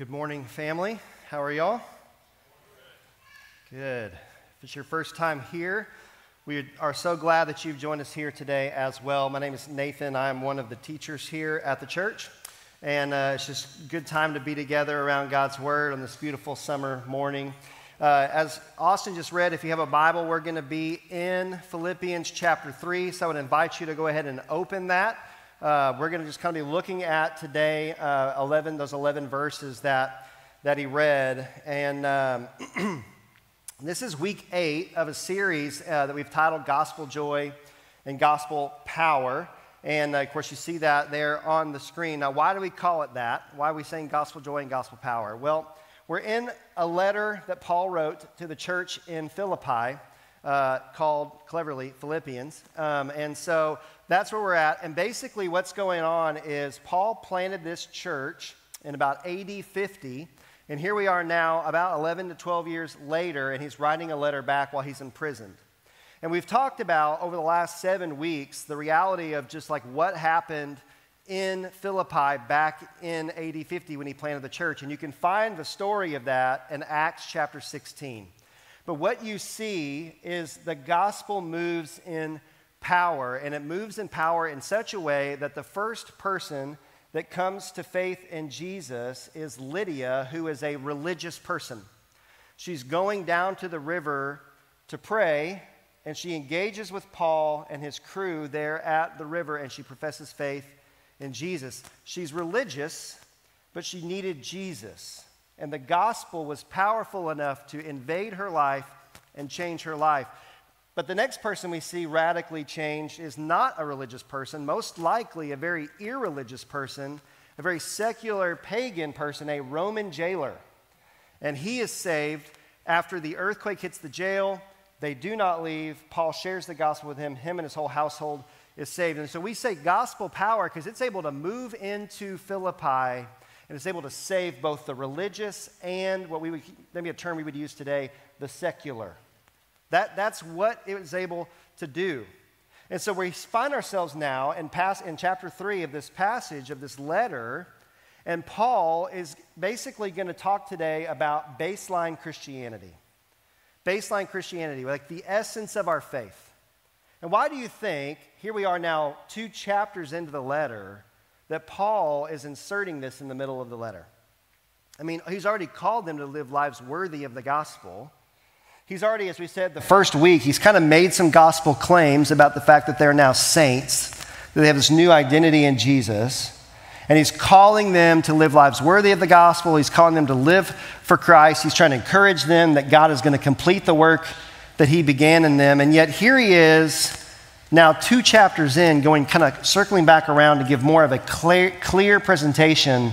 Good morning, family. How are y'all? Good. If it's your first time here, we are so glad that you've joined us here today as well. My name is Nathan. I'm one of the teachers here at the church. And uh, it's just a good time to be together around God's Word on this beautiful summer morning. Uh, as Austin just read, if you have a Bible, we're going to be in Philippians chapter 3. So I would invite you to go ahead and open that. Uh, we're going to just kind of be looking at today uh, 11, those 11 verses that, that he read. And um, this is week eight of a series uh, that we've titled Gospel Joy and Gospel Power. And uh, of course, you see that there on the screen. Now, why do we call it that? Why are we saying Gospel Joy and Gospel Power? Well, we're in a letter that Paul wrote to the church in Philippi uh, called cleverly Philippians. Um, and so that's where we're at. And basically, what's going on is Paul planted this church in about AD 50. And here we are now, about 11 to 12 years later, and he's writing a letter back while he's imprisoned. And we've talked about over the last seven weeks the reality of just like what happened in Philippi back in AD 50 when he planted the church. And you can find the story of that in Acts chapter 16. But what you see is the gospel moves in power, and it moves in power in such a way that the first person that comes to faith in Jesus is Lydia, who is a religious person. She's going down to the river to pray, and she engages with Paul and his crew there at the river, and she professes faith in Jesus. She's religious, but she needed Jesus. And the gospel was powerful enough to invade her life and change her life. But the next person we see radically changed is not a religious person, most likely a very irreligious person, a very secular pagan person, a Roman jailer. And he is saved after the earthquake hits the jail. They do not leave. Paul shares the gospel with him. Him and his whole household is saved. And so we say gospel power because it's able to move into Philippi and it's able to save both the religious and what we would, maybe a term we would use today, the secular. That, that's what it was able to do. And so we find ourselves now in, pass, in chapter 3 of this passage, of this letter, and Paul is basically going to talk today about baseline Christianity. Baseline Christianity, like the essence of our faith. And why do you think, here we are now, two chapters into the letter, that Paul is inserting this in the middle of the letter? I mean, he's already called them to live lives worthy of the gospel. He's already, as we said, the first week, he's kind of made some gospel claims about the fact that they're now saints, that they have this new identity in Jesus. And he's calling them to live lives worthy of the gospel. He's calling them to live for Christ. He's trying to encourage them that God is going to complete the work that he began in them. And yet here he is, now two chapters in, going kind of circling back around to give more of a clear, clear presentation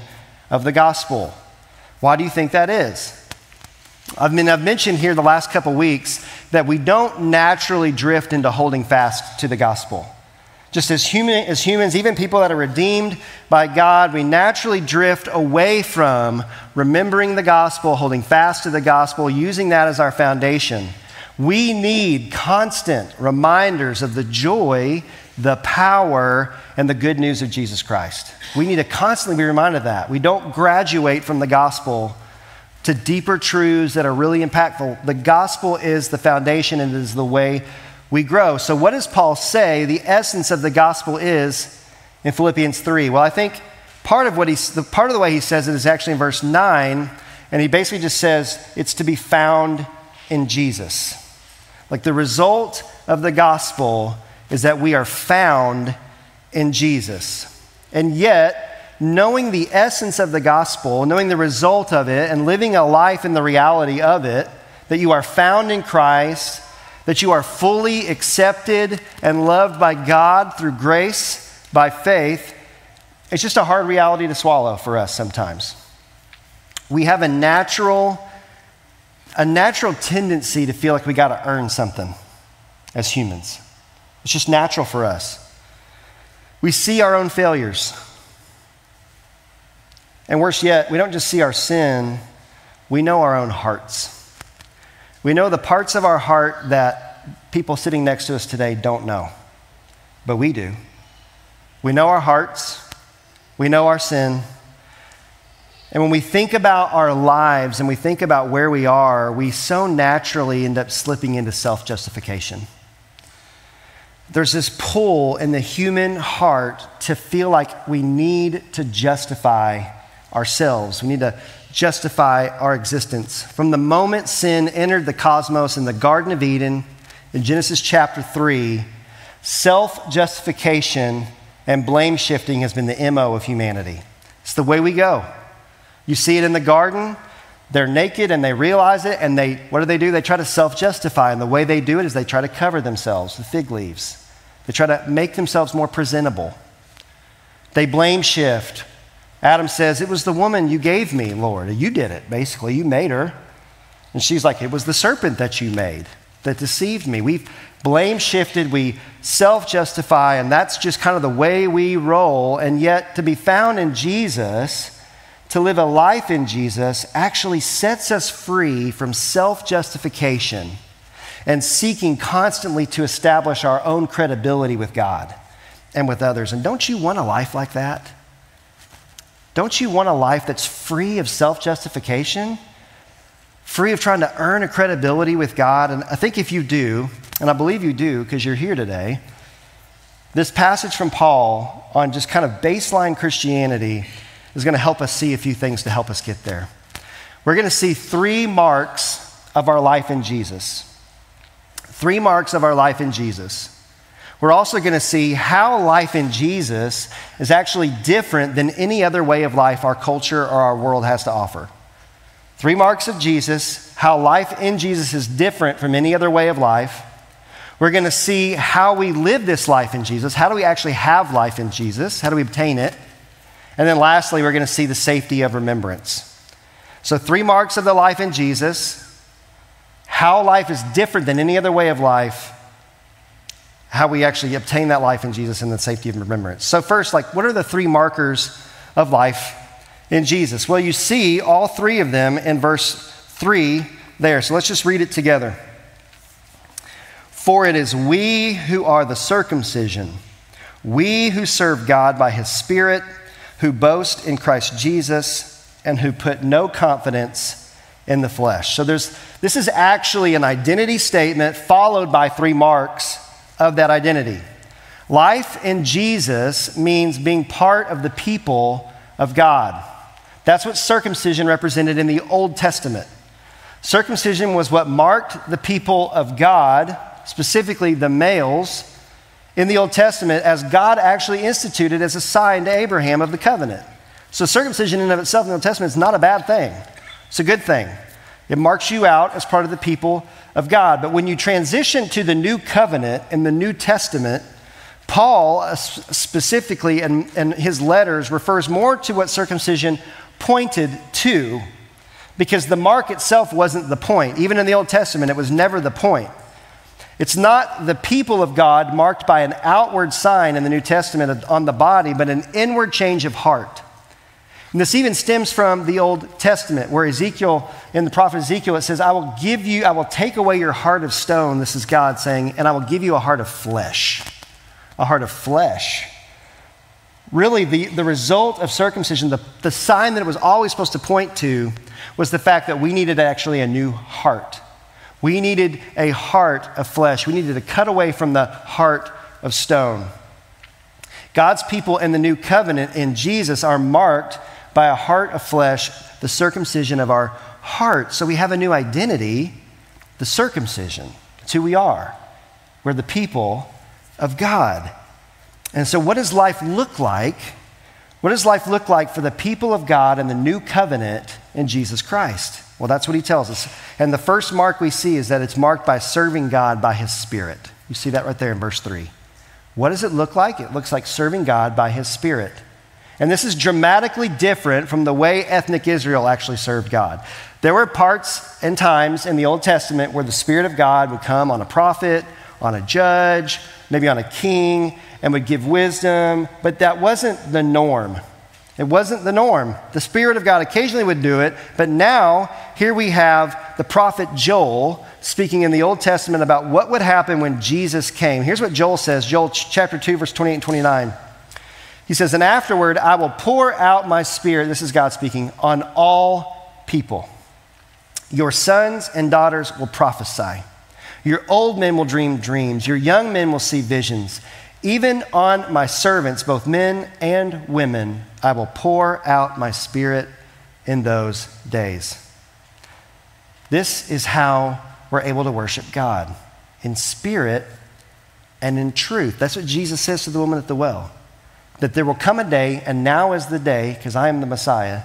of the gospel. Why do you think that is? I mean, I've mentioned here the last couple weeks that we don't naturally drift into holding fast to the gospel. Just as, human, as humans, even people that are redeemed by God, we naturally drift away from remembering the gospel, holding fast to the gospel, using that as our foundation. We need constant reminders of the joy, the power, and the good news of Jesus Christ. We need to constantly be reminded of that. We don't graduate from the gospel to deeper truths that are really impactful. The gospel is the foundation and is the way we grow. So, what does Paul say the essence of the gospel is in Philippians 3? Well, I think part of what he's, the part of the way he says it is actually in verse 9, and he basically just says it's to be found in Jesus. Like the result of the gospel is that we are found in Jesus. And yet, knowing the essence of the gospel, knowing the result of it, and living a life in the reality of it, that you are found in Christ, that you are fully accepted and loved by God through grace, by faith, it's just a hard reality to swallow for us sometimes. We have a natural, a natural tendency to feel like we got to earn something as humans. It's just natural for us. We see our own failures. And worse yet, we don't just see our sin, we know our own hearts. We know the parts of our heart that people sitting next to us today don't know, but we do. We know our hearts, we know our sin, And when we think about our lives and we think about where we are, we so naturally end up slipping into self justification. There's this pull in the human heart to feel like we need to justify ourselves. We need to justify our existence. From the moment sin entered the cosmos in the Garden of Eden in Genesis chapter 3, self justification and blame shifting has been the MO of humanity. It's the way we go. You see it in the garden. They're naked and they realize it, and they, what do they do? They try to self justify. And the way they do it is they try to cover themselves with fig leaves. They try to make themselves more presentable. They blame shift. Adam says, It was the woman you gave me, Lord. You did it, basically. You made her. And she's like, It was the serpent that you made that deceived me. We've blame shifted, we self justify, and that's just kind of the way we roll. And yet, to be found in Jesus, to live a life in Jesus actually sets us free from self justification and seeking constantly to establish our own credibility with God and with others. And don't you want a life like that? Don't you want a life that's free of self justification? Free of trying to earn a credibility with God? And I think if you do, and I believe you do because you're here today, this passage from Paul on just kind of baseline Christianity is going to help us see a few things to help us get there. We're going to see three marks of our life in Jesus. Three marks of our life in Jesus. We're also going to see how life in Jesus is actually different than any other way of life our culture or our world has to offer. Three marks of Jesus, how life in Jesus is different from any other way of life. We're going to see how we live this life in Jesus. How do we actually have life in Jesus? How do we obtain it? And then lastly, we're going to see the safety of remembrance. So, three marks of the life in Jesus how life is different than any other way of life, how we actually obtain that life in Jesus, and the safety of remembrance. So, first, like, what are the three markers of life in Jesus? Well, you see all three of them in verse 3 there. So, let's just read it together. For it is we who are the circumcision, we who serve God by his Spirit who boast in Christ Jesus and who put no confidence in the flesh. So there's this is actually an identity statement followed by three marks of that identity. Life in Jesus means being part of the people of God. That's what circumcision represented in the Old Testament. Circumcision was what marked the people of God, specifically the males, in the Old Testament as God actually instituted as a sign to Abraham of the covenant. So, circumcision in and of itself in the Old Testament is not a bad thing, it's a good thing. It marks you out as part of the people of God. But when you transition to the new covenant in the New Testament, Paul uh, specifically in, in his letters refers more to what circumcision pointed to because the mark itself wasn't the point. Even in the Old Testament, it was never the point. It's not the people of God marked by an outward sign in the New Testament on the body, but an inward change of heart. And this even stems from the Old Testament, where Ezekiel, in the prophet Ezekiel, it says, I will give you, I will take away your heart of stone, this is God saying, and I will give you a heart of flesh. A heart of flesh. Really, the, the result of circumcision, the, the sign that it was always supposed to point to, was the fact that we needed actually a new heart. We needed a heart of flesh. We needed to cut away from the heart of stone. God's people in the new covenant in Jesus are marked by a heart of flesh, the circumcision of our heart. So we have a new identity, the circumcision. It's who we are. We're the people of God. And so, what does life look like? What does life look like for the people of God in the new covenant in Jesus Christ? Well, that's what he tells us. And the first mark we see is that it's marked by serving God by his Spirit. You see that right there in verse 3. What does it look like? It looks like serving God by his Spirit. And this is dramatically different from the way ethnic Israel actually served God. There were parts and times in the Old Testament where the Spirit of God would come on a prophet, on a judge, maybe on a king, and would give wisdom, but that wasn't the norm. It wasn't the norm. The Spirit of God occasionally would do it, but now here we have the prophet Joel speaking in the Old Testament about what would happen when Jesus came. Here's what Joel says Joel chapter 2, verse 28 and 29. He says, And afterward, I will pour out my spirit, this is God speaking, on all people. Your sons and daughters will prophesy. Your old men will dream dreams. Your young men will see visions. Even on my servants, both men and women, I will pour out my spirit in those days. This is how we're able to worship God in spirit and in truth. That's what Jesus says to the woman at the well. That there will come a day, and now is the day, because I am the Messiah,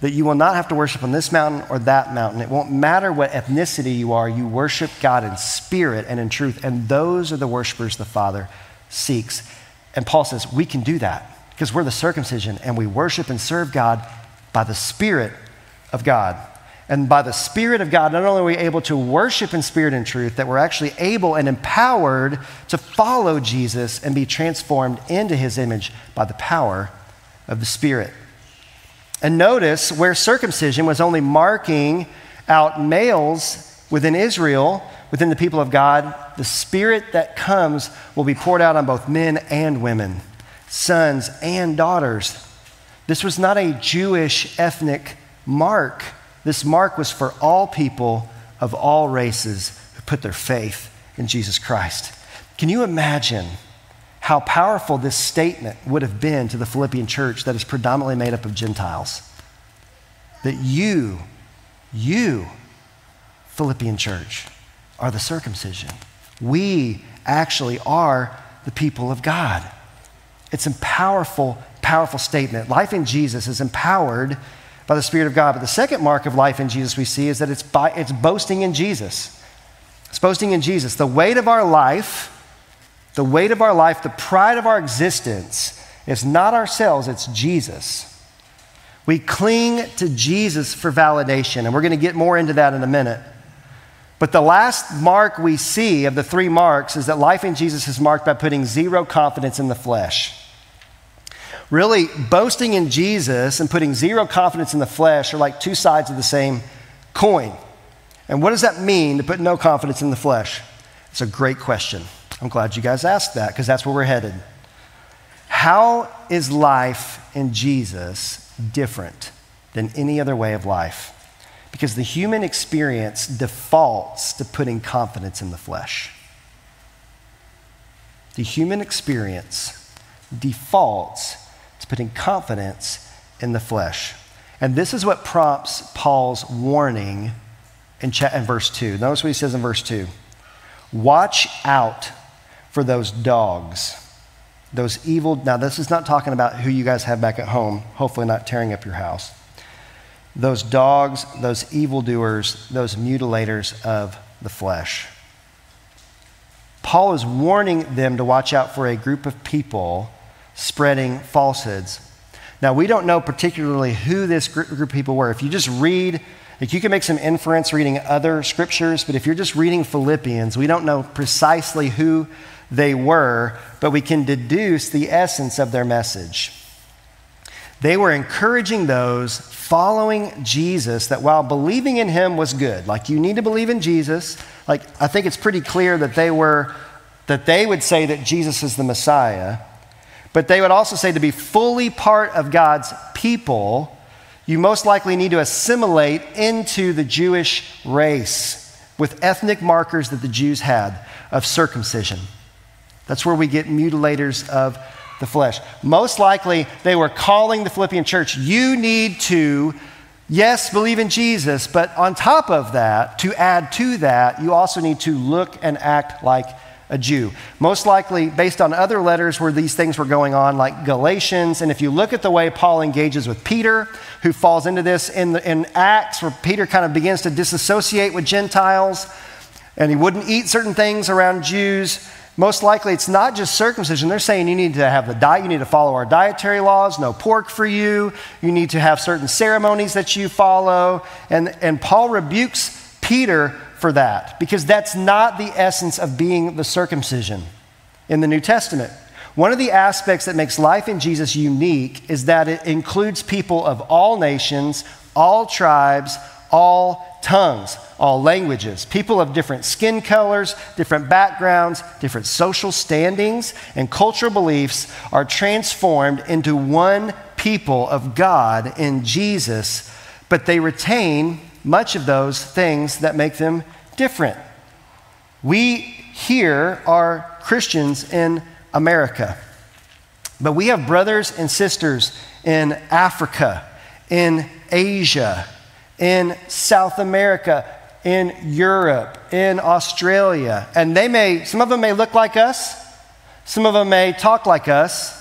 that you will not have to worship on this mountain or that mountain. It won't matter what ethnicity you are, you worship God in spirit and in truth. And those are the worshipers the Father seeks. And Paul says, we can do that because we're the circumcision and we worship and serve God by the Spirit of God. And by the Spirit of God, not only are we able to worship in spirit and truth, that we're actually able and empowered to follow Jesus and be transformed into his image by the power of the Spirit. And notice where circumcision was only marking out males within Israel, within the people of God, the Spirit that comes will be poured out on both men and women, sons and daughters. This was not a Jewish ethnic mark. This mark was for all people of all races who put their faith in Jesus Christ. Can you imagine how powerful this statement would have been to the Philippian church that is predominantly made up of Gentiles? That you, you, Philippian church, are the circumcision. We actually are the people of God. It's a powerful, powerful statement. Life in Jesus is empowered by the Spirit of God. But the second mark of life in Jesus we see is that it's, by, it's boasting in Jesus. It's boasting in Jesus. The weight of our life, the weight of our life, the pride of our existence is not ourselves, it's Jesus. We cling to Jesus for validation, and we're going to get more into that in a minute. But the last mark we see of the three marks is that life in Jesus is marked by putting zero confidence in the flesh. Really, boasting in Jesus and putting zero confidence in the flesh are like two sides of the same coin. And what does that mean to put no confidence in the flesh? It's a great question. I'm glad you guys asked that because that's where we're headed. How is life in Jesus different than any other way of life? Because the human experience defaults to putting confidence in the flesh. The human experience defaults putting confidence in the flesh. And this is what prompts Paul's warning in, in verse 2. Notice what he says in verse 2 Watch out for those dogs, those evil. Now, this is not talking about who you guys have back at home, hopefully, not tearing up your house. Those dogs, those evildoers, those mutilators of the flesh. Paul is warning them to watch out for a group of people spreading falsehoods. Now, we don't know particularly who this group, of people were. If you just read, like you can make some inference reading other scriptures, but if you're just reading Philippians, we don't know precisely who they were, but we can deduce the essence of their message. They were encouraging those following Jesus that while believing in him was good, like you need to believe in Jesus, like I think it's pretty clear that they were that they would say that Jesus is the Messiah. But they would also say to be fully part of God's people, you most likely need to assimilate into the Jewish race with ethnic markers that the Jews had of circumcision. That's where we get mutilators of the flesh. Most likely, they were calling the Philippian church, you need to, yes, believe in Jesus, but on top of that, to add to that, you also need to look and act like a Jew. Most likely based on other letters where these things were going on, like Galatians. And if you look at the way Paul engages with Peter, who falls into this in, the, in Acts, where Peter kind of begins to disassociate with Gentiles, and he wouldn't eat certain things around Jews. Most likely, it's not just circumcision. They're saying you need to have the diet, you need to follow our dietary laws, no pork for you. You need to have certain ceremonies that you follow. And, and Paul rebukes Peter for that because that's not the essence of being the circumcision in the New Testament. One of the aspects that makes life in Jesus unique is that it includes people of all nations, all tribes, all tongues, all languages, people of different skin colors, different backgrounds, different social standings, and cultural beliefs are transformed into one people of God in Jesus, but they retain much of those things that make them different. We here are Christians in America, but we have brothers and sisters in Africa, in Asia, in South America, in Europe, in Australia. And they may, some of them may look like us, some of them may talk like us,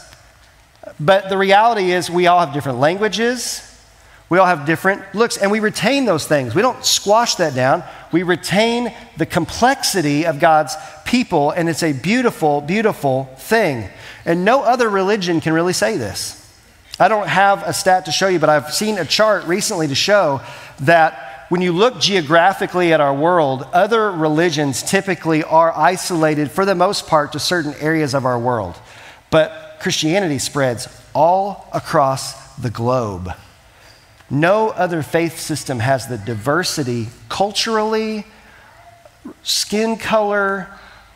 but the reality is we all have different languages, we all have different looks, and we retain those things. We don't squash that down. We retain the complexity of God's people, and it's a beautiful, beautiful thing. And no other religion can really say this. I don't have a stat to show you, but I've seen a chart recently to show that when you look geographically at our world, other religions typically are isolated for the most part to certain areas of our world. But Christianity spreads all across the globe. No other faith system has the diversity culturally, skin color,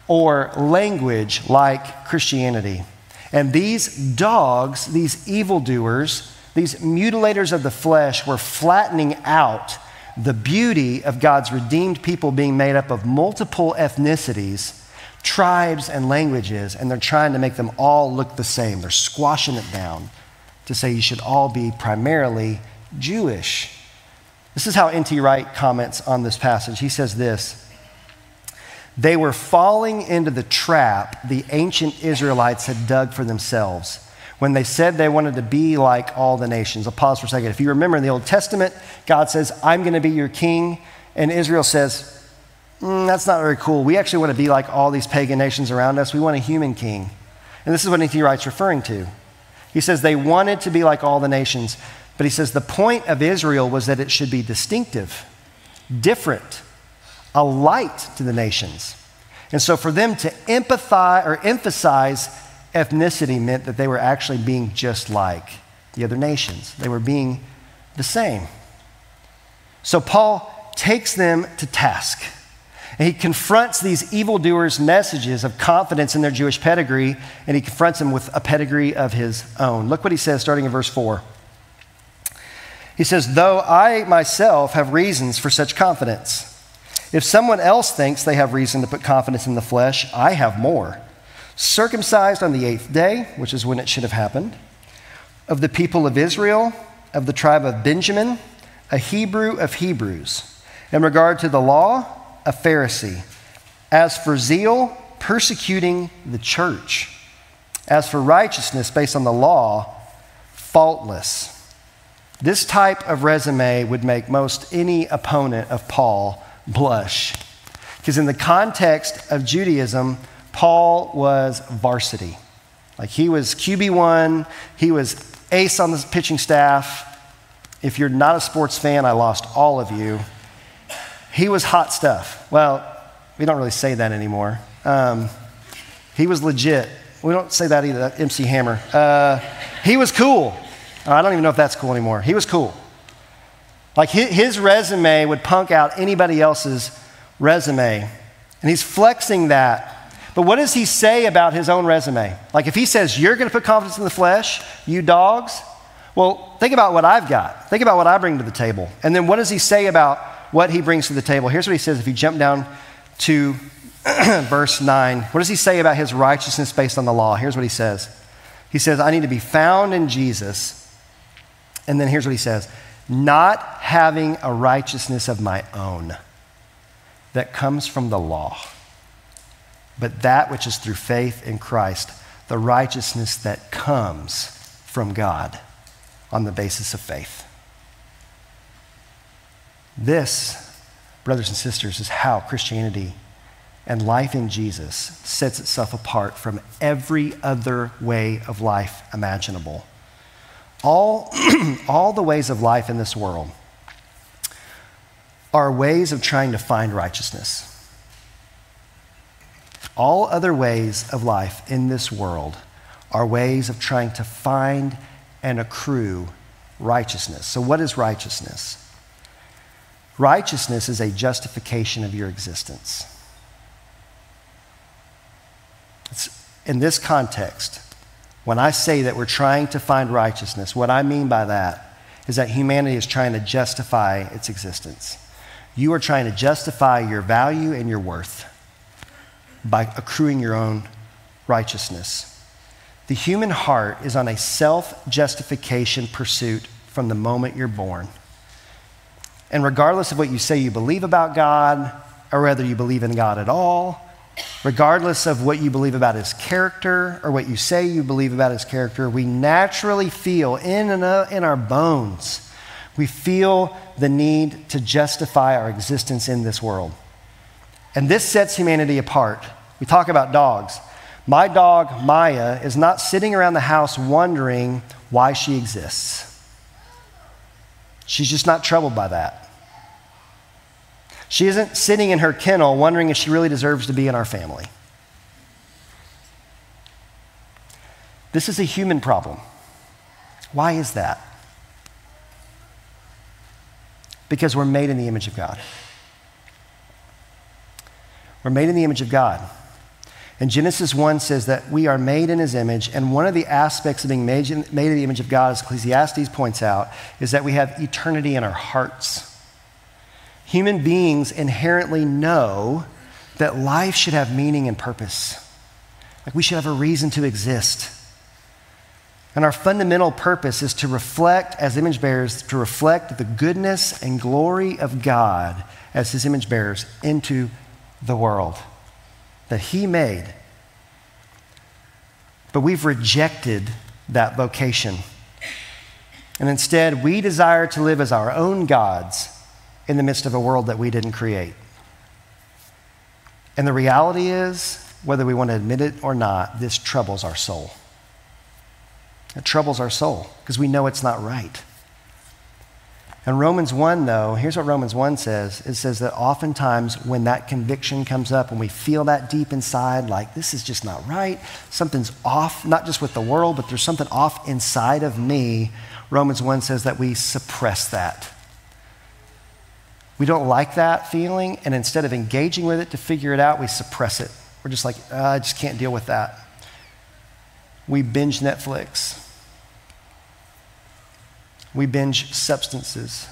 or language like Christianity. And these dogs, these evildoers, these mutilators of the flesh, were flattening out the beauty of God's redeemed people being made up of multiple ethnicities, tribes, and languages, and they're trying to make them all look the same. They're squashing it down to say you should all be primarily Jewish. This is how N.T. Wright comments on this passage. He says this they were falling into the trap the ancient Israelites had dug for themselves when they said they wanted to be like all the nations. I'll pause for a second. If you remember in the Old Testament, God says, I'm going to be your king. And Israel says, mm, That's not very cool. We actually want to be like all these pagan nations around us. We want a human king. And this is what N.T. Wright's referring to. He says they wanted to be like all the nations, but he says the point of Israel was that it should be distinctive, different a light to the nations. And so for them to empathize or emphasize ethnicity meant that they were actually being just like the other nations. They were being the same. So Paul takes them to task. And he confronts these evildoers' messages of confidence in their Jewish pedigree, and he confronts them with a pedigree of his own. Look what he says starting in verse 4. He says, Though I myself have reasons for such confidence, if someone else thinks they have reason to put confidence in the flesh, I have more. Circumcised on the eighth day, which is when it should have happened, of the people of Israel, of the tribe of Benjamin, a Hebrew of Hebrews. In regard to the law, a Pharisee. As for zeal, persecuting the church. As for righteousness based on the law, faultless. This type of resume would make most any opponent of Paul blush. Because in the context of Judaism, Paul was varsity. Like he was QB1, he was ace on the pitching staff. If you're not a sports fan, I lost all of you. He was hot stuff. Well, we don't really say that anymore. Um, he was legit. We don't say that either, MC Hammer. Uh, he was cool. Oh, I don't even know if that's cool anymore. He was cool. Like his resume would punk out anybody else's resume. And he's flexing that. But what does he say about his own resume? Like if he says, You're going to put confidence in the flesh, you dogs, well, think about what I've got. Think about what I bring to the table. And then what does he say about what he brings to the table? Here's what he says if you jump down to verse 9. What does he say about his righteousness based on the law? Here's what he says He says, I need to be found in Jesus. And then here's what he says not having a righteousness of my own that comes from the law, but that which is through faith in Christ, the righteousness that comes from God on the basis of faith. This, brothers and sisters, is how Christianity and life in Jesus sets itself apart from every other way of life imaginable all, all the ways of life in this world are ways of trying to find righteousness. All other ways of life in this world are ways of trying to find and accrue righteousness. So, what is righteousness? Righteousness is a justification of your existence. It's in this context, when I say that we're trying to find righteousness, what I mean by that is that humanity is trying to justify its existence. You are trying to justify your value and your worth by accruing your own righteousness. The human heart is on a self justification pursuit from the moment you're born. And regardless of what you say you believe about God, or whether you believe in God at all, regardless of what you believe about his character or what you say you believe about his character, we naturally feel in, and uh, in our bones, we feel the need to justify our existence in this world. And this sets humanity apart. We talk about dogs. My dog, Maya, is not sitting around the house wondering why she exists. She's just not troubled by that. She isn't sitting in her kennel wondering if she really deserves to be in our family. This is a human problem. Why is that? Because we're made in the image of God. We're made in the image of God. And Genesis 1 says that we are made in his image. And one of the aspects of being made in, made in the image of God, as Ecclesiastes points out, is that we have eternity in our hearts. Human beings inherently know that life should have meaning and purpose. Like we should have a reason to exist. And our fundamental purpose is to reflect, as image bearers, to reflect the goodness and glory of God as his image bearers into the world that He made. But we've rejected that vocation. And instead, we desire to live as our own gods in the midst of a world that we didn't create. And the reality is, whether we want to admit it or not, this troubles our soul. It troubles our soul because we know it's not right. And Romans 1, though, here's what Romans 1 says it says that oftentimes when that conviction comes up, when we feel that deep inside, like this is just not right, something's off, not just with the world, but there's something off inside of me, Romans 1 says that we suppress that. We don't like that feeling, and instead of engaging with it to figure it out, we suppress it. We're just like, uh, I just can't deal with that. We binge Netflix. We binge substances.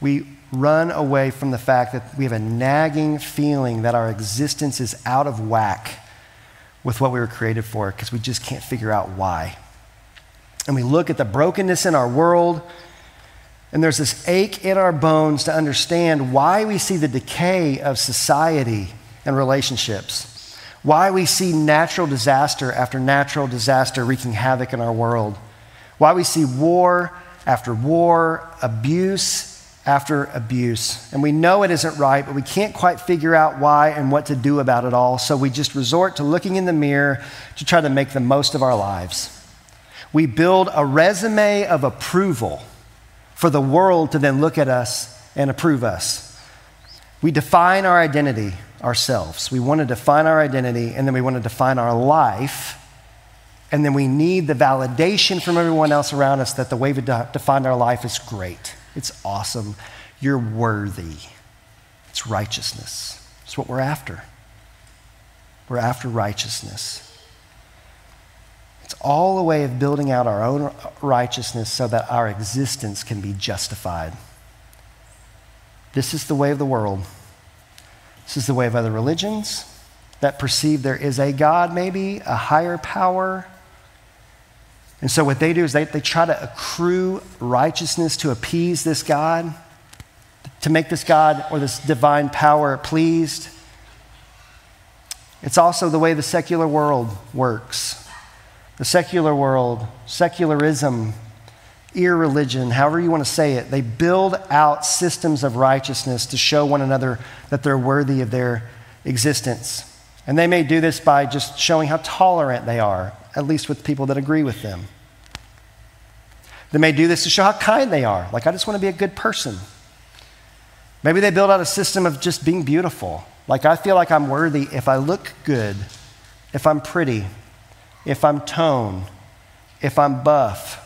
We run away from the fact that we have a nagging feeling that our existence is out of whack with what we were created for because we just can't figure out why. And we look at the brokenness in our world, and there's this ache in our bones to understand why we see the decay of society and relationships, why we see natural disaster after natural disaster wreaking havoc in our world why we see war after war, abuse after abuse. And we know it isn't right, but we can't quite figure out why and what to do about it all. So we just resort to looking in the mirror to try to make the most of our lives. We build a resume of approval for the world to then look at us and approve us. We define our identity ourselves. We want to define our identity, and then we want to define our life and then we need the validation from everyone else around us that the way we define our life is great. It's awesome. You're worthy. It's righteousness. It's what we're after. We're after righteousness. All a way of building out our own righteousness so that our existence can be justified. This is the way of the world. This is the way of other religions that perceive there is a God, maybe, a higher power, and so what they do is they, they try to accrue righteousness to appease this God, to make this God or this divine power pleased. It's also the way the secular world works. The secular world, secularism, irreligion, however you want to say it, they build out systems of righteousness to show one another that they're worthy of their existence. And they may do this by just showing how tolerant they are, at least with people that agree with them. They may do this to show how kind they are. Like, I just want to be a good person. Maybe they build out a system of just being beautiful. Like, I feel like I'm worthy if I look good, if I'm pretty, if I'm toned, if I'm buff.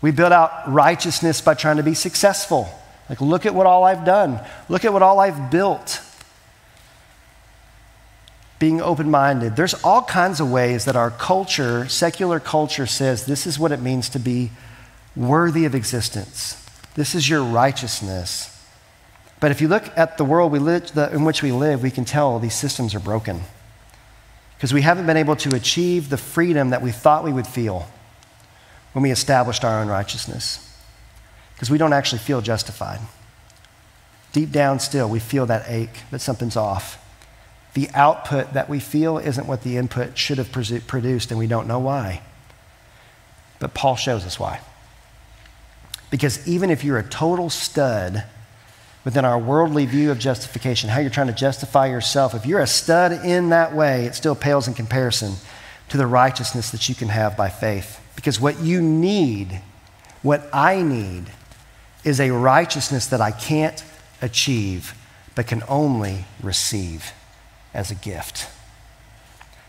We build out righteousness by trying to be successful. Like, look at what all I've done, look at what all I've built. Being open minded. There's all kinds of ways that our culture, secular culture, says this is what it means to be worthy of existence. This is your righteousness. But if you look at the world we live, the, in which we live, we can tell these systems are broken. Because we haven't been able to achieve the freedom that we thought we would feel when we established our own righteousness. Because we don't actually feel justified. Deep down, still, we feel that ache that something's off. The output that we feel isn't what the input should have produced, and we don't know why. But Paul shows us why. Because even if you're a total stud within our worldly view of justification, how you're trying to justify yourself, if you're a stud in that way, it still pales in comparison to the righteousness that you can have by faith. Because what you need, what I need, is a righteousness that I can't achieve, but can only receive as a gift.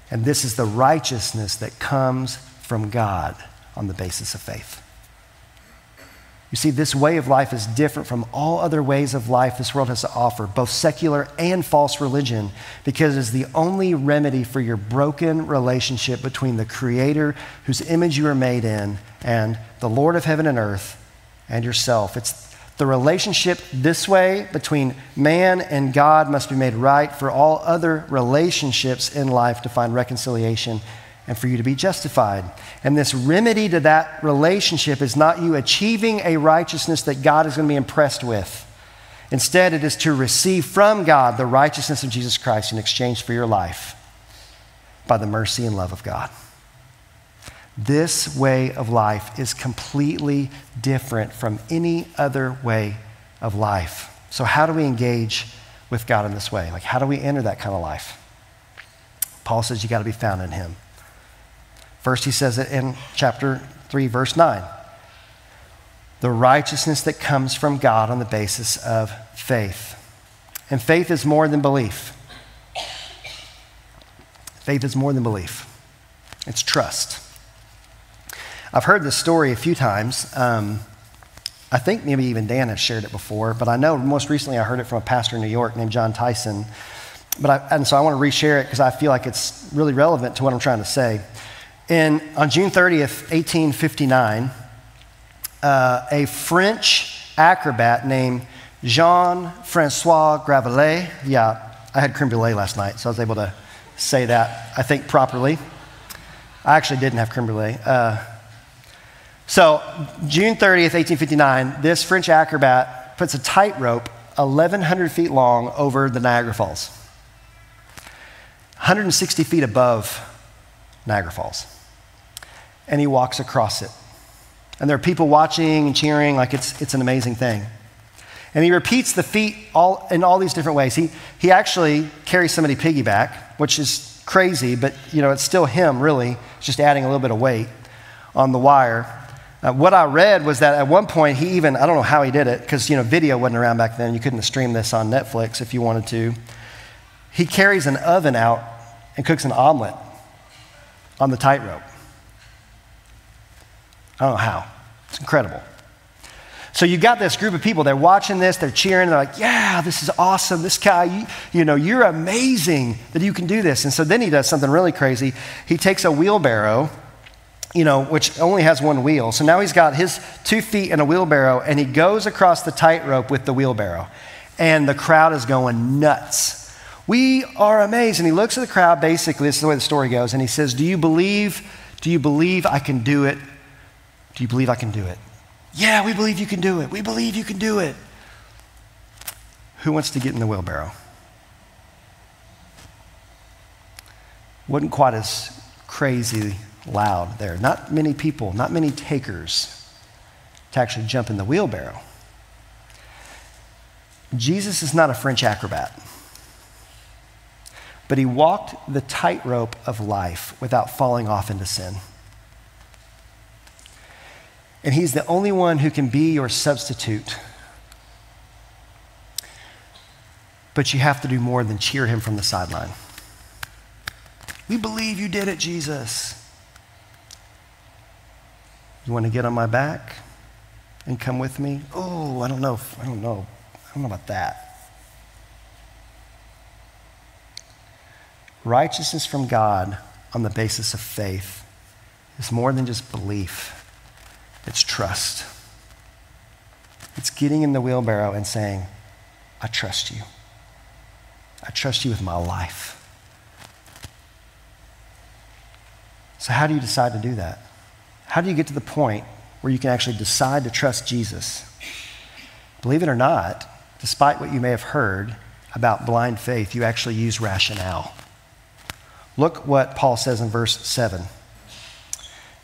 And this is the righteousness that comes from God on the basis of faith. You see, this way of life is different from all other ways of life this world has to offer, both secular and false religion, because it is the only remedy for your broken relationship between the Creator, whose image you are made in, and the Lord of heaven and earth, and yourself. It's the relationship this way between man and God must be made right for all other relationships in life to find reconciliation and for you to be justified. And this remedy to that relationship is not you achieving a righteousness that God is going to be impressed with. Instead, it is to receive from God the righteousness of Jesus Christ in exchange for your life by the mercy and love of God. This way of life is completely different from any other way of life. So, how do we engage with God in this way? Like, how do we enter that kind of life? Paul says you got to be found in Him. First, he says it in chapter 3, verse 9. The righteousness that comes from God on the basis of faith. And faith is more than belief. Faith is more than belief, it's trust. I've heard this story a few times. Um, I think maybe even Dan has shared it before, but I know most recently I heard it from a pastor in New York named Jon Tyson. But I, and so I want to reshare it because I feel like it's really relevant to what I'm trying to say. In, on June 30th, 1859, uh, a French acrobat named Jean Francois Gravelet, yeah, I had creme brulee last night, so I was able to say that, I think, properly. I actually didn't have creme brulee. Uh, so, June 30th, 1859, this French acrobat puts a tightrope 1,100 feet long over the Niagara Falls, 160 feet above Niagara Falls and he walks across it. And there are people watching and cheering like it's, it's an amazing thing. And he repeats the feat all, in all these different ways. He, he actually carries somebody piggyback, which is crazy, but you know, it's still him really, it's just adding a little bit of weight on the wire. Uh, what I read was that at one point he even, I don't know how he did it, because you know, video wasn't around back then. You couldn't stream this on Netflix if you wanted to. He carries an oven out and cooks an omelet on the tightrope. I don't know how. It's incredible. So you've got this group of people, they're watching this, they're cheering, they're like, yeah, this is awesome. This guy, you, you, know, you're amazing that you can do this. And so then he does something really crazy. He takes a wheelbarrow, you know, which only has one wheel. So now he's got his two feet in a wheelbarrow and he goes across the tightrope with the wheelbarrow. And the crowd is going nuts. We are amazed. And he looks at the crowd, basically, this is the way the story goes, and he says, Do you believe, do you believe I can do it do you believe I can do it? Yeah, we believe you can do it. We believe you can do it. Who wants to get in the wheelbarrow? Wasn't quite as crazy loud there. Not many people, not many takers to actually jump in the wheelbarrow. Jesus is not a French acrobat, but he walked the tightrope of life without falling off into sin. And He's the only one who can be your substitute. But you have to do more than cheer Him from the sideline. We believe you did it, Jesus. You want to get on my back and come with me? Oh, I don't know. If, I don't know. I don't know about that. Righteousness from God on the basis of faith is more than just belief, it's trust. It's getting in the wheelbarrow and saying, I trust you. I trust you with my life. So, how do you decide to do that? How do you get to the point where you can actually decide to trust Jesus? Believe it or not, despite what you may have heard about blind faith, you actually use rationale. Look what Paul says in verse 7.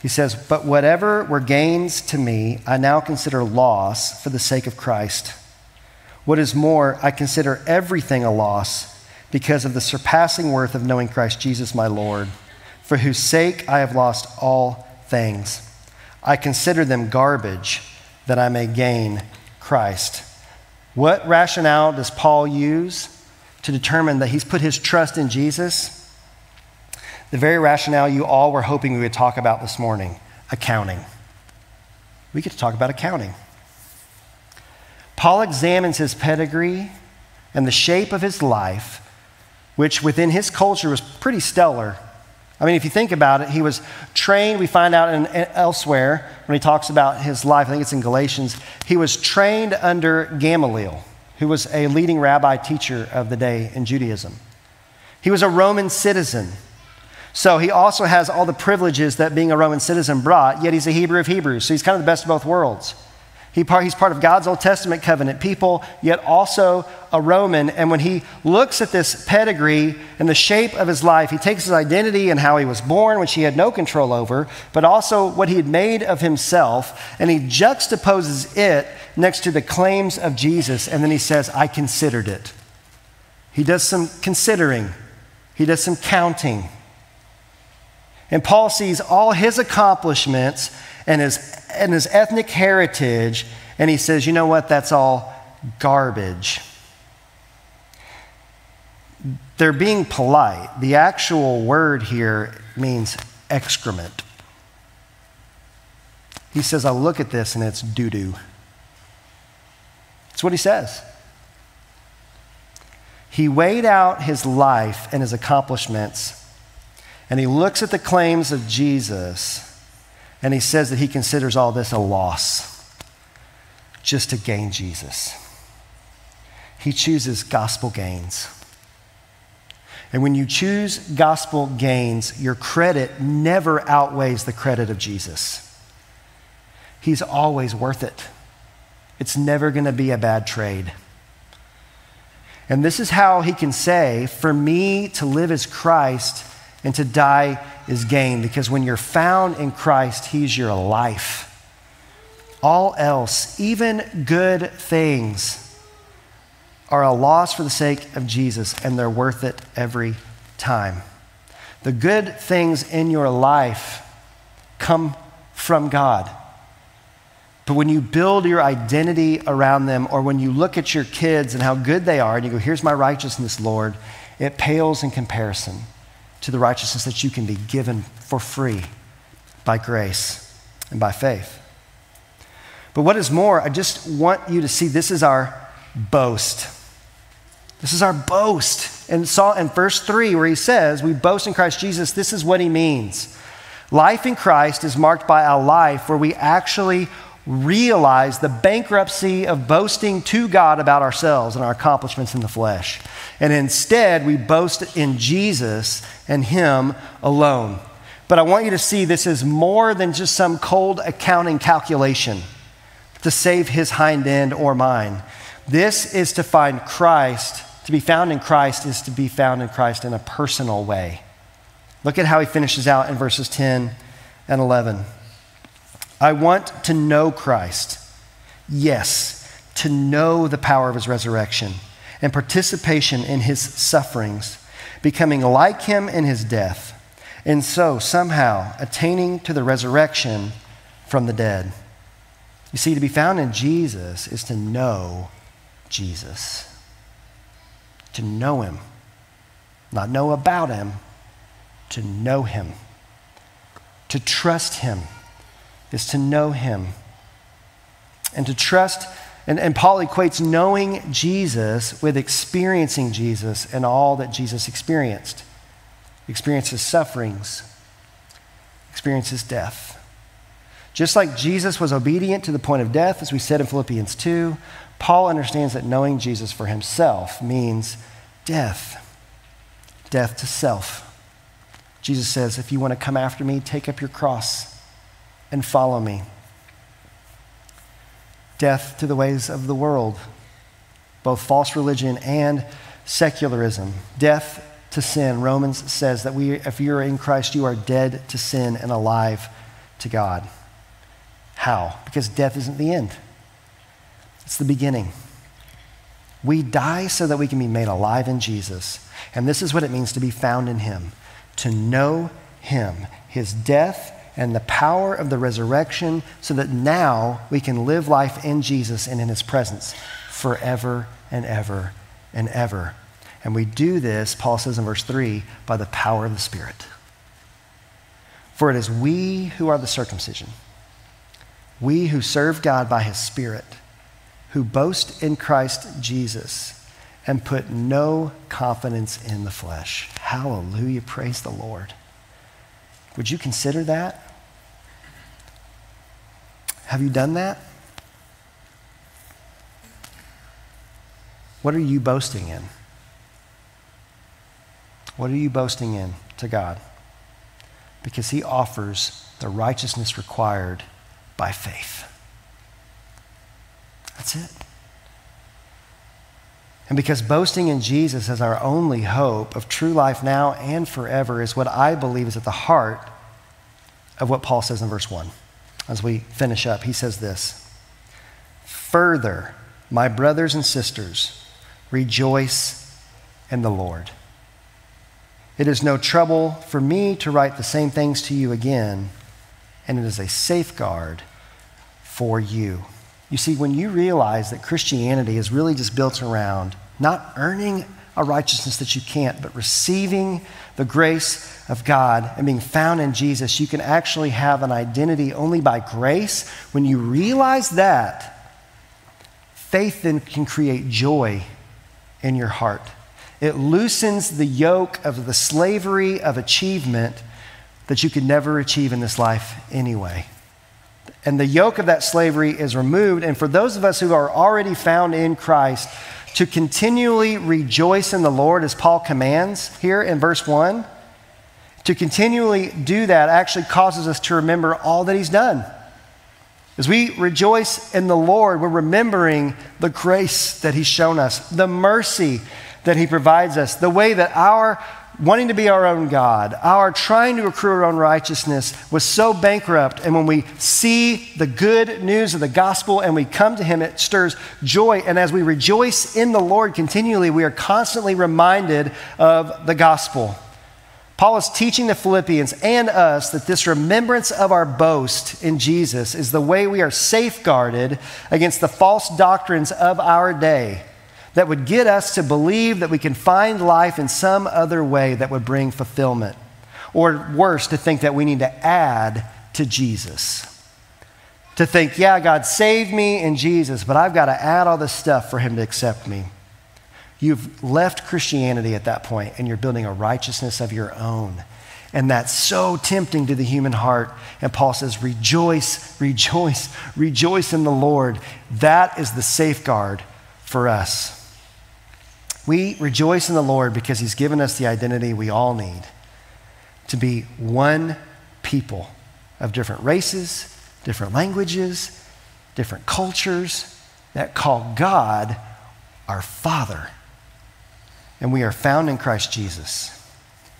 He says, But whatever were gains to me, I now consider loss for the sake of Christ. What is more, I consider everything a loss because of the surpassing worth of knowing Christ Jesus my Lord, for whose sake I have lost all things. I consider them garbage that I may gain Christ. What rationale does Paul use to determine that he's put his trust in Jesus? The very rationale you all were hoping we would talk about this morning accounting. We get to talk about accounting. Paul examines his pedigree and the shape of his life, which within his culture was pretty stellar. I mean, if you think about it, he was trained, we find out in, elsewhere when he talks about his life, I think it's in Galatians, he was trained under Gamaliel, who was a leading rabbi teacher of the day in Judaism. He was a Roman citizen. So he also has all the privileges that being a Roman citizen brought, yet he's a Hebrew of Hebrews. So he's kind of the best of both worlds. He part, he's part of God's Old Testament covenant people, yet also a Roman. And when he looks at this pedigree and the shape of his life, he takes his identity and how he was born, which he had no control over, but also what he had made of himself, and he juxtaposes it next to the claims of Jesus. And then he says, I considered it. He does some considering, he does some counting. And Paul sees all his accomplishments and his, and his ethnic heritage, and he says, you know what? That's all garbage. They're being polite. The actual word here means excrement. He says, I look at this and it's doo doo. That's what he says. He weighed out his life and his accomplishments and he looks at the claims of Jesus and he says that he considers all this a loss just to gain Jesus. He chooses gospel gains. And when you choose gospel gains, your credit never outweighs the credit of Jesus. He's always worth it. It's never going to be a bad trade. And this is how he can say, For me to live as Christ and to die is gain because when you're found in Christ, He's your life. All else, even good things, are a loss for the sake of Jesus, and they're worth it every time. The good things in your life come from God. But when you build your identity around them, or when you look at your kids and how good they are, and you go, Here's my righteousness, Lord, it pales in comparison to the righteousness that you can be given for free by grace and by faith. But what is more, I just want you to see this is our boast. This is our boast. And saw in verse 3 where he says, We boast in Christ Jesus, this is what he means. Life in Christ is marked by a life where we actually realize the bankruptcy of boasting to God about ourselves and our accomplishments in the flesh. And instead, we boast in Jesus and Him alone. But I want you to see this is more than just some cold accounting calculation to save His hind end or mine. This is to find Christ. To be found in Christ is to be found in Christ in a personal way. Look at how he finishes out in verses 10 and 11. I want to know Christ. Yes, to know the power of his resurrection and participation in his sufferings, becoming like him in his death, and so somehow attaining to the resurrection from the dead. You see, to be found in Jesus is to know Jesus, to know him, not know about him, to know him, to trust him is to know him and to trust. And, and Paul equates knowing Jesus with experiencing Jesus and all that Jesus experienced. Experiences sufferings, experiences death. Just like Jesus was obedient to the point of death, as we said in Philippians 2, Paul understands that knowing Jesus for himself means death, death to self. Jesus says, If you want to come after me, take up your cross and follow me. Death to the ways of the world, both false religion and secularism. Death to sin. Romans says that we, if you're in Christ, you are dead to sin and alive to God. How? Because death isn't the end, it's the beginning. We die so that we can be made alive in Jesus. And this is what it means to be found in Him to know Him, His death, and the power of the resurrection, so that now we can live life in Jesus and in His presence forever and ever and ever. And we do this, Paul says in verse 3, by the power of the Spirit. For it is we who are the circumcision we who serve God by his Spirit, who boast in Christ Jesus and put no confidence in the flesh. Hallelujah. Praise the Lord. Would you consider that? Have you done that? What are you boasting in? What are you boasting in to God? Because He offers the righteousness required by faith. That's it. And because boasting in Jesus as our only hope of true life now and forever is what I believe is at the heart of what Paul says in verse 1. As we finish up, he says this Further, my brothers and sisters, rejoice in the Lord. It is no trouble for me to write the same things to you again, and it is a safeguard for you. You see, when you realize that Christianity is really just built around not earning a righteousness that you can't, but receiving the grace of God and being found in Jesus, you can actually have an identity only by grace. When you realize that, faith then can create joy in your heart. It loosens the yoke of the slavery of achievement that you could never achieve in this life anyway and the yoke of that slavery is removed. And for those of us who are already found in Christ, to continually rejoice in the Lord, as Paul commands here in verse 1, to continually do that actually causes us to remember all that He's done. As we rejoice in the Lord, we're remembering the grace that He's shown us, the mercy that He provides us, the way that our wanting to be our own God, our trying to accrue our own righteousness was so bankrupt. And when we see the good news of the gospel and we come to Him, it stirs joy. And as we rejoice in the Lord continually, we are constantly reminded of the gospel. Paul is teaching the Philippians and us that this remembrance of our boast in Jesus is the way we are safeguarded against the false doctrines of our day that would get us to believe that we can find life in some other way that would bring fulfillment. Or worse, to think that we need to add to Jesus. To think, yeah, God saved me in Jesus, but I've got to add all this stuff for him to accept me. You've left Christianity at that point and you're building a righteousness of your own. And that's so tempting to the human heart. And Paul says, Rejoice, rejoice, rejoice in the Lord. That is the safeguard for us. We rejoice in the Lord because he's given us the identity we all need to be one people of different races, different languages, different cultures that call God our Father. And we are found in Christ Jesus,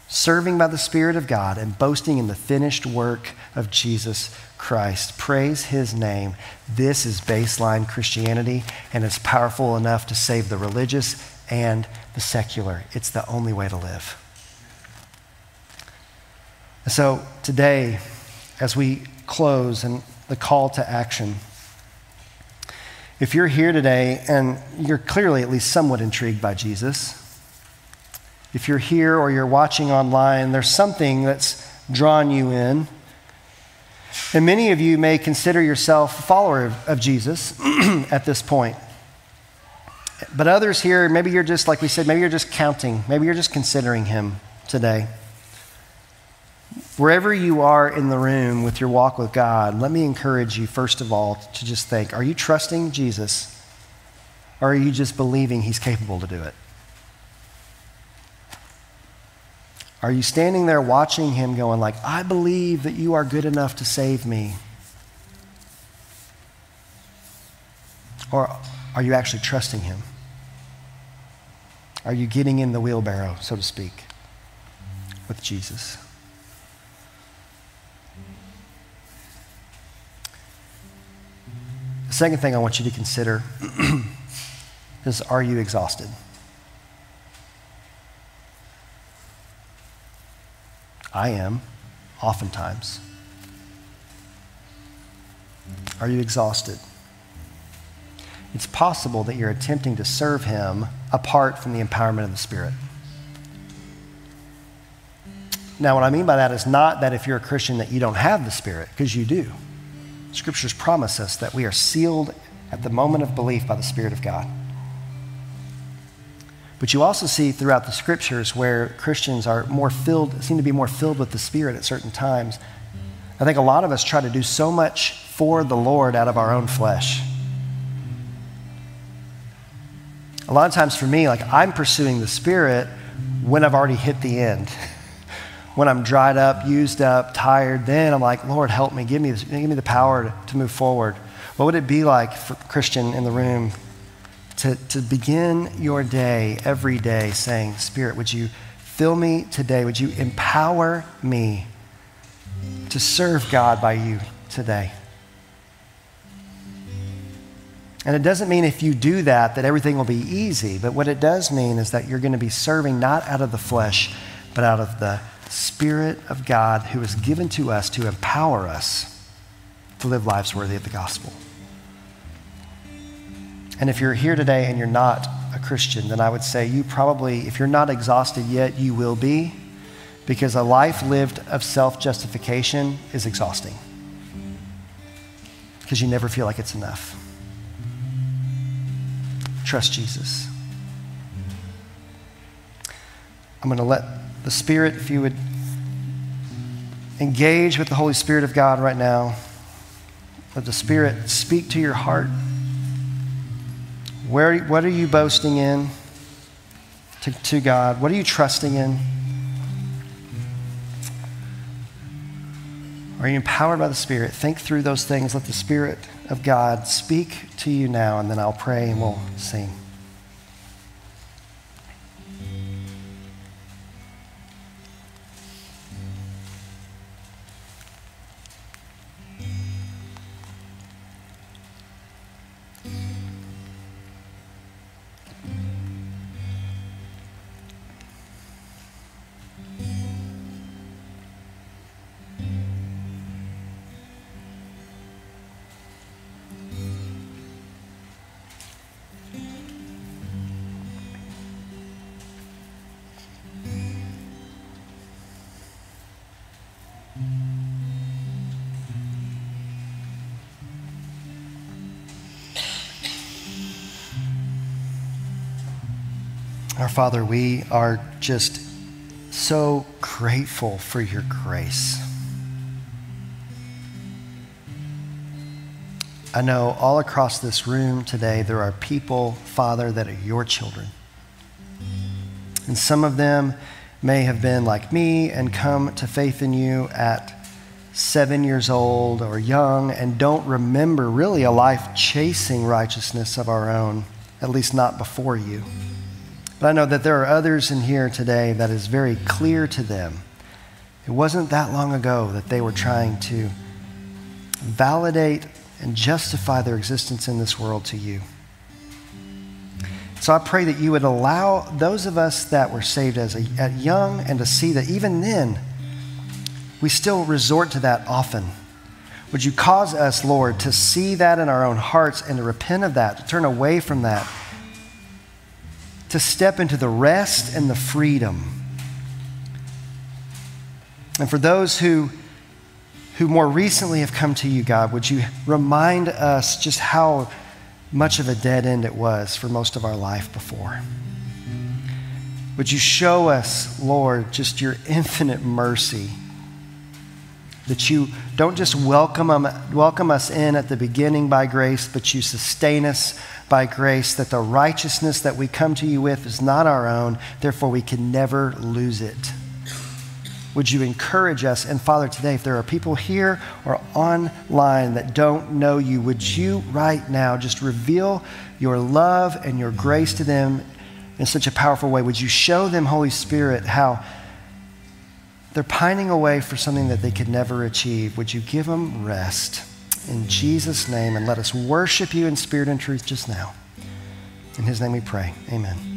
serving by the Spirit of God and boasting in the finished work of Jesus Christ. Praise his name. This is baseline Christianity, and it's powerful enough to save the religious and the secular. It's the only way to live. So today, as we close and the call to action, if you're here today and you're clearly at least somewhat intrigued by Jesus, if you're here or you're watching online, there's something that's drawn you in. And many of you may consider yourself a follower of Jesus at this point. But others here, maybe you're just, like we said, maybe you're just counting. Maybe you're just considering him today. Wherever you are in the room with your walk with God, let me encourage you, first of all, to just think are you trusting Jesus or are you just believing he's capable to do it? Are you standing there watching him going like, I believe that you are good enough to save me? Or are you actually trusting him? Are you getting in the wheelbarrow, so to speak, with Jesus? The second thing I want you to consider is are you exhausted? I am, oftentimes. Are you exhausted? It's possible that you're attempting to serve Him apart from the empowerment of the Spirit. Now, what I mean by that is not that if you're a Christian that you don't have the Spirit, because you do. Scriptures promise us that we are sealed at the moment of belief by the Spirit of God. But you also see throughout the scriptures where Christians are more filled, seem to be more filled with the Spirit at certain times. I think a lot of us try to do so much for the Lord out of our own flesh. A lot of times for me, like I'm pursuing the Spirit when I've already hit the end. when I'm dried up, used up, tired, then I'm like, Lord, help me. Give me, this, give me the power to, to move forward. What would it be like for Christian in the room to, to begin your day every day saying, Spirit, would you fill me today? Would you empower me to serve God by you today? And it doesn't mean if you do that that everything will be easy, but what it does mean is that you're going to be serving not out of the flesh, but out of the Spirit of God who is given to us to empower us to live lives worthy of the gospel. And if you're here today and you're not a Christian, then I would say you probably, if you're not exhausted yet, you will be, because a life lived of self justification is exhausting. Because you never feel like it's enough. Trust Jesus. I'm going to let the Spirit, if you would engage with the Holy Spirit of God right now, let the Spirit speak to your heart. Where, what are you boasting in to, to God? What are you trusting in? Are you empowered by the Spirit? Think through those things. Let the Spirit of God speak to you now, and then I'll pray and we'll sing. Father, we are just so grateful for your grace. I know all across this room today there are people, Father, that are your children. And some of them may have been like me and come to faith in you at seven years old or young and don't remember really a life chasing righteousness of our own, at least not before you. But I know that there are others in here today that is very clear to them. It wasn't that long ago that they were trying to validate and justify their existence in this world to you. So I pray that you would allow those of us that were saved as a, at young and to see that even then, we still resort to that often. Would you cause us, Lord, to see that in our own hearts and to repent of that, to turn away from that, to step into the rest and the freedom. And for those who who more recently have come to you, God, would you remind us just how much of a dead end it was for most of our life before? Would you show us, Lord, just your infinite mercy? That you don't just welcome, welcome us in at the beginning by grace, but you sustain us by grace, that the righteousness that we come to you with is not our own, therefore we can never lose it. Would you encourage us? And Father, today, if there are people here or online that don't know you, would you right now just reveal your love and your grace to them in such a powerful way? Would you show them, Holy Spirit, how they're pining away for something that they could never achieve? Would you give them rest in Jesus' name and let us worship you in spirit and truth just now? In his name we pray. Amen.